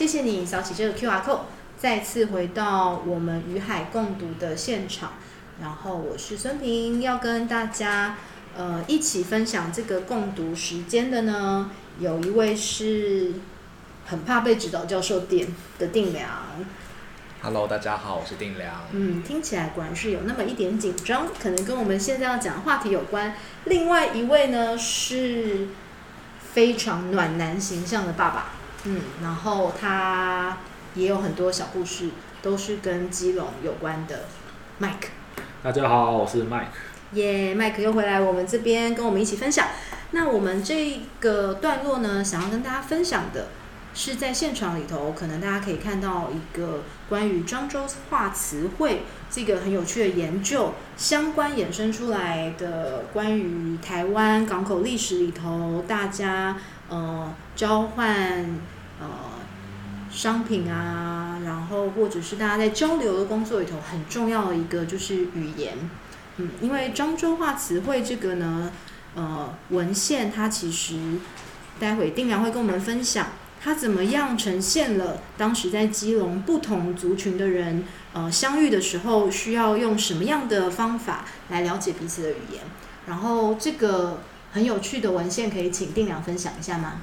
谢谢你扫起这个 QR code，再次回到我们与海共读的现场。然后我是孙平，要跟大家呃一起分享这个共读时间的呢，有一位是很怕被指导教授点的定良。Hello，大家好，我是定良。嗯，听起来果然是有那么一点紧张，可能跟我们现在要讲的话题有关。另外一位呢是非常暖男形象的爸爸，嗯，然后他也有很多小故事，都是跟基隆有关的。Mike。大家好，我是 Mike。耶，Mike 又回来我们这边跟我们一起分享。那我们这个段落呢，想要跟大家分享的是在现场里头，可能大家可以看到一个关于漳州话词汇这个很有趣的研究，相关衍生出来的关于台湾港口历史里头，大家呃交换呃商品啊。然后，或者是大家在交流的工作里头，很重要的一个就是语言，嗯，因为漳州话词汇这个呢，呃，文献它其实，待会定良会跟我们分享，它怎么样呈现了当时在基隆不同族群的人，呃，相遇的时候需要用什么样的方法来了解彼此的语言。然后，这个很有趣的文献，可以请定良分享一下吗？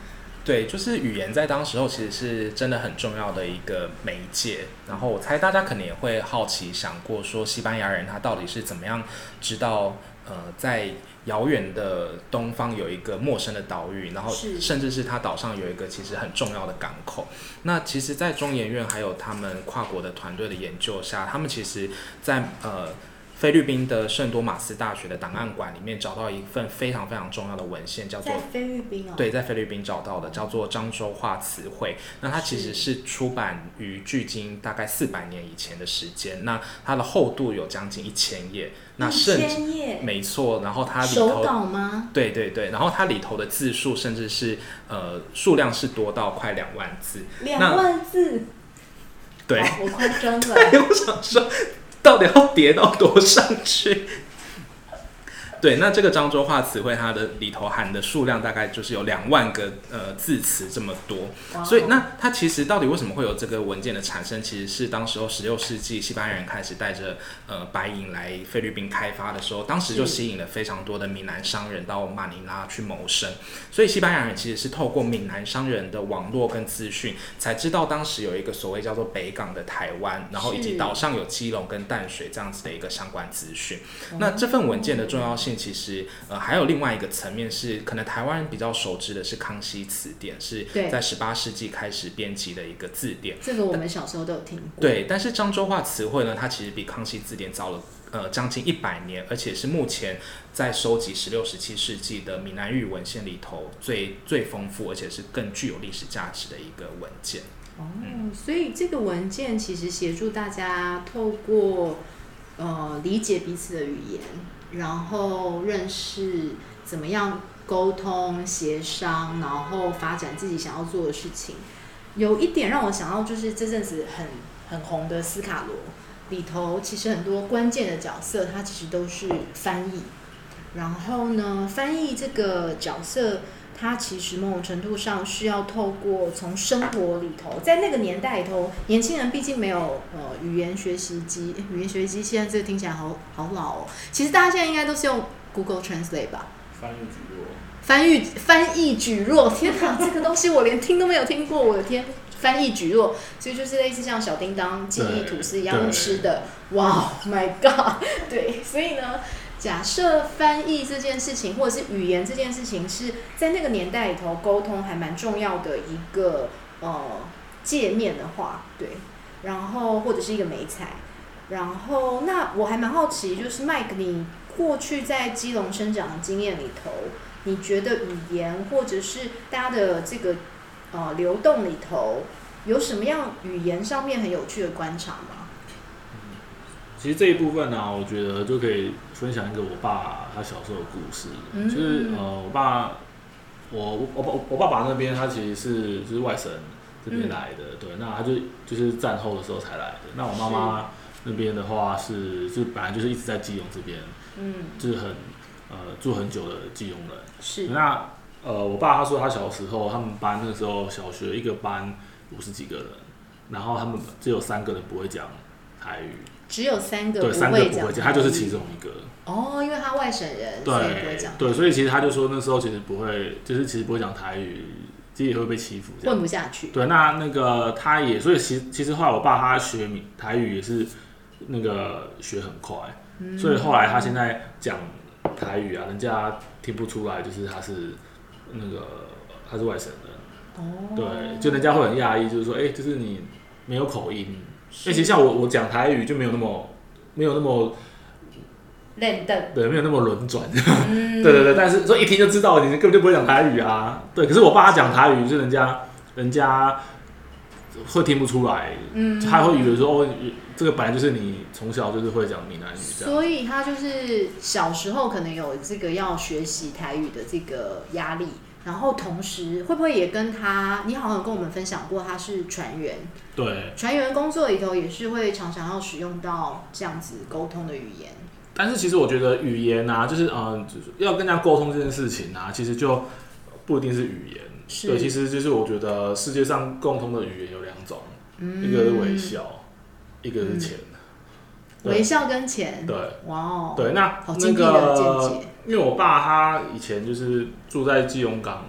对，就是语言在当时候其实是真的很重要的一个媒介。然后我猜大家可能也会好奇想过，说西班牙人他到底是怎么样知道，呃，在遥远的东方有一个陌生的岛屿，然后甚至是他岛上有一个其实很重要的港口。那其实，在中研院还有他们跨国的团队的研究下，他们其实在呃。菲律宾的圣多马斯大学的档案馆里面找到一份非常非常重要的文献，叫做在菲律宾哦，对，在菲律宾找到的，叫做漳州话词汇。那它其实是出版于距今大概四百年以前的时间。那它的厚度有将近一千页，那甚至没错。然后它里头手稿吗？对对对，然后它里头的字数甚至是呃数量是多到快两万字，两万字，对，我夸张了，对，我想说。到底要叠到多上去？对，那这个漳州话词汇，它的里头含的数量大概就是有两万个呃字词这么多所以那它其实到底为什么会有这个文件的产生？其实是当时候十六世纪西班牙人开始带着呃白银来菲律宾开发的时候，当时就吸引了非常多的闽南商人到马尼拉去谋生，所以西班牙人其实是透过闽南商人的网络跟资讯，才知道当时有一个所谓叫做北港的台湾，然后以及岛上有基隆跟淡水这样子的一个相关资讯。那这份文件的重要性。其实，呃，还有另外一个层面是，可能台湾人比较熟知的是《康熙词典》，是在十八世纪开始编辑的一个字典。这个我们小时候都有听过。对，但是漳州话词汇呢，它其实比《康熙字典》早了呃将近一百年，而且是目前在收集十六、十七世纪的闽南语文献里头最最丰富，而且是更具有历史价值的一个文件。哦，所以这个文件其实协助大家透过呃理解彼此的语言。然后认识怎么样沟通协商，然后发展自己想要做的事情。有一点让我想到，就是这阵子很很红的斯卡罗里头，其实很多关键的角色，它其实都是翻译。然后呢，翻译这个角色。他其实某种程度上需要透过从生活里头，在那个年代里头，年轻人毕竟没有呃语言学习机，语言学习机现在这个听起来好好老哦。其实大家现在应该都是用 Google Translate 吧？翻译举弱，翻译翻译举弱，天哪，这个东西我连听都没有听过，我的天！翻译举弱，所以就是类似像小叮当记忆吐司一样吃的，哇，My God，对，所以呢。假设翻译这件事情，或者是语言这件事情，是在那个年代里头沟通还蛮重要的一个呃界面的话，对，然后或者是一个媒材，然后那我还蛮好奇，就是 Mike，你过去在基隆生长的经验里头，你觉得语言或者是大家的这个呃流动里头，有什么样语言上面很有趣的观察吗？其实这一部分呢、啊，我觉得就可以分享一个我爸他小时候的故事。嗯、就是呃，我爸，我我我我爸爸那边他其实是就是外省这边来的，嗯、对，那他就就是战后的时候才来的。那我妈妈那边的话是，是就本来就是一直在基隆这边，嗯，就是很呃住很久的基隆人。是。那呃，我爸他说他小时候他们班那时候小学一个班五十几个人，然后他们只有三个人不会讲台语，只有三个对，三个不会讲，他就是其中一个。哦，因为他外省人，对，所以不会讲。对，所以其实他就说那时候其实不会，就是其实不会讲台语，自己也会被欺负，混不下去。对，那那个他也，所以其实其实后来我爸他学台语也是那个学很快，嗯、所以后来他现在讲台语啊，人家听不出来，就是他是那个他是外省人。哦。对，就人家会很讶异，就是说，哎、欸，就是你没有口音。那其实像我我讲台语就没有那么没有那么。练的对，没有那么轮转，嗯、对对对，但是说一听就知道你根本就不会讲台语啊，对。可是我爸他讲台语，就是人家人家会听不出来，嗯，他会以为说哦，这个本来就是你从小就是会讲闽南语这样。所以他就是小时候可能有这个要学习台语的这个压力，然后同时会不会也跟他，你好像跟我们分享过他是船员，对，船员工作里头也是会常常要使用到这样子沟通的语言。但是其实我觉得语言啊，就是嗯，就是要跟人家沟通这件事情啊，其实就不一定是语言。是。对，其实就是我觉得世界上共通的语言有两种，嗯、一个是微笑，一个是钱。嗯、微笑跟钱。对。哇哦。对，那那个，因为我爸他以前就是住在基隆港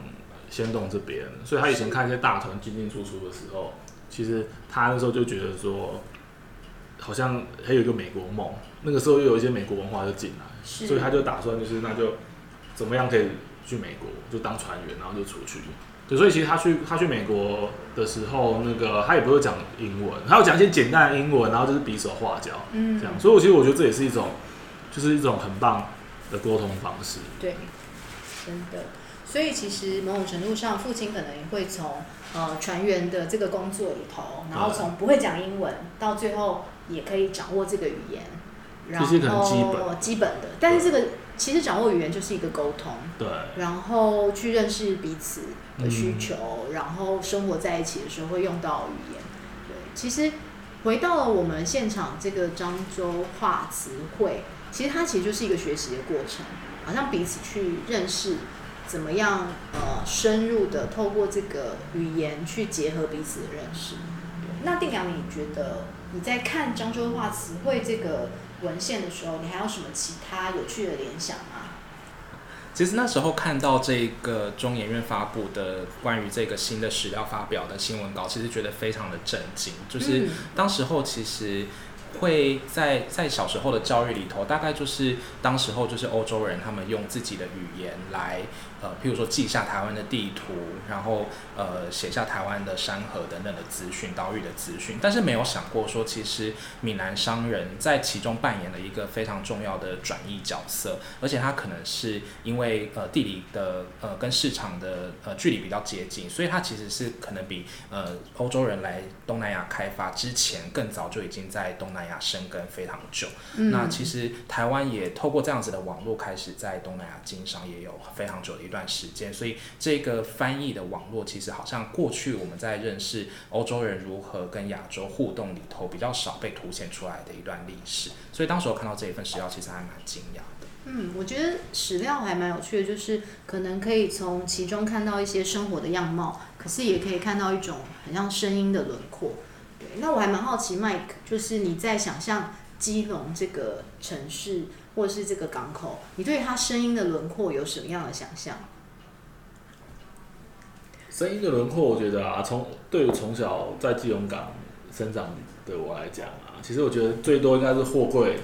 仙洞这边，所以他以前看一些大团进进出出的时候，其实他那时候就觉得说，好像还有一个美国梦。那个时候又有一些美国文化就进来，所以他就打算就是那就怎么样可以去美国就当船员，然后就出去。对，所以其实他去他去美国的时候，那个他也不会讲英文，他要讲一些简单的英文，然后就是比手画脚，嗯，这样。所以我其实我觉得这也是一种，就是一种很棒的沟通方式。对，真的。所以其实某种程度上，父亲可能也会从呃船员的这个工作里头，然后从不会讲英文到最后也可以掌握这个语言。然后基本基本的，但是这个其实掌握语言就是一个沟通，对，然后去认识彼此的需求，嗯，然后生活在一起的时候会用到语言。对，其实回到了我们现场这个漳州话词汇，其实它其实就是一个学习的过程，好像彼此去认识，怎么样呃深入的透过这个语言去结合彼此的认识。那定良，你觉得你在看漳州话词汇这个文献的时候，你还有什么其他有趣的联想吗？其实那时候看到这个中研院发布的关于这个新的史料发表的新闻稿，其实觉得非常的震惊。就是当时候其实会在在小时候的教育里头，大概就是当时候就是欧洲人他们用自己的语言来。呃，譬如说记下台湾的地图，然后呃写下台湾的山河等等的资讯、岛屿的资讯，但是没有想过说，其实闽南商人在其中扮演了一个非常重要的转译角色，而且他可能是因为呃地理的呃跟市场的呃距离比较接近，所以他其实是可能比呃欧洲人来东南亚开发之前更早就已经在东南生根非常久。嗯。那其实台湾也透过这样子的网络开始在东南亚经商，也有非常久的。一段时间，所以这个翻译的网络其实好像过去我们在认识欧洲人如何跟亚洲互动里头比较少被凸显出来的一段历史。所以当时我看到这一份史料，其实还蛮惊讶的。嗯，我觉得史料还蛮有趣的，就是可能可以从其中看到一些生活的样貌，可是也可以看到一种很像声音的轮廓。对，那我还蛮好奇，Mike，就是你在想象基隆这个城市。或者是这个港口，你对它声音的轮廓有什么样的想象？声音的轮廓，我觉得啊，从对于从小在基隆港生长的我来讲啊，其实我觉得最多应该是货柜，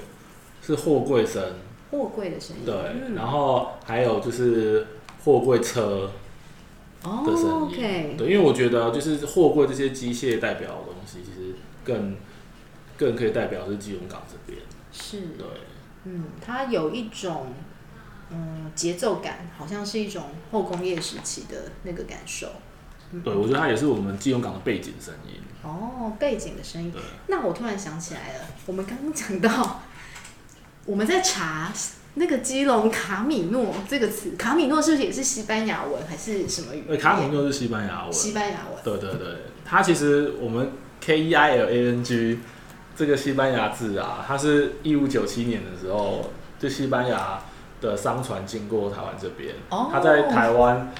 是货柜声，货柜的声音。对，嗯、然后还有就是货柜车的声音。哦 okay、对，因为我觉得就是货柜这些机械代表西，其实更更可以代表是基隆港这边。是。对。嗯，它有一种嗯节奏感，好像是一种后工业时期的那个感受。嗯、对，我觉得它也是我们基隆港的背景声音。哦，背景的声音。那我突然想起来了，我们刚刚讲到我们在查那个基隆卡米诺这个词，卡米诺是不是也是西班牙文还是什么语？对，卡米诺是西班牙文。西班牙文。对对对，它其实我们 K E I L A N G。这个西班牙字啊，它是一五九七年的时候，就西班牙的商船经过台湾这边，他、oh. 在台湾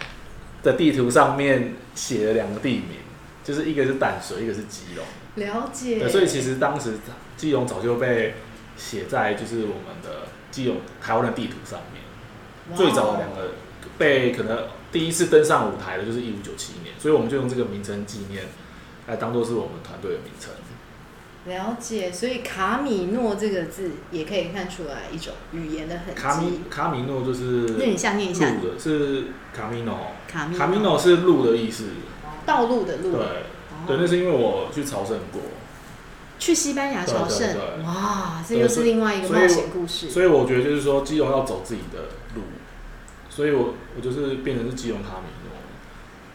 的地图上面写了两个地名，就是一个是淡水，一个是基隆。了解。对，所以其实当时基隆早就被写在就是我们的基隆台湾的地图上面。最早的两个被可能第一次登上舞台的就是一五九七年，所以我们就用这个名称纪念，来当做是我们团队的名称。了解，所以卡米诺这个字也可以看出来一种语言的痕迹。卡米卡米诺就是念一下，念一下，路的是卡米诺，卡米卡米诺是路的意思，道路的路。对，哦、对，那是因为我去朝圣过，去西班牙朝圣，哇，这又是另外一个冒险故事所。所以我觉得就是说，基隆要走自己的路，所以我我就是变成是基隆卡米诺。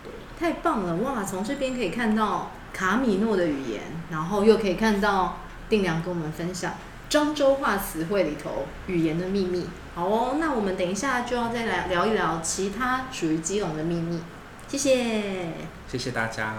对，太棒了哇！从这边可以看到。卡米诺的语言，然后又可以看到定良跟我们分享漳州话词汇里头语言的秘密。好哦，那我们等一下就要再来聊一聊其他属于基隆的秘密。谢谢，谢谢大家。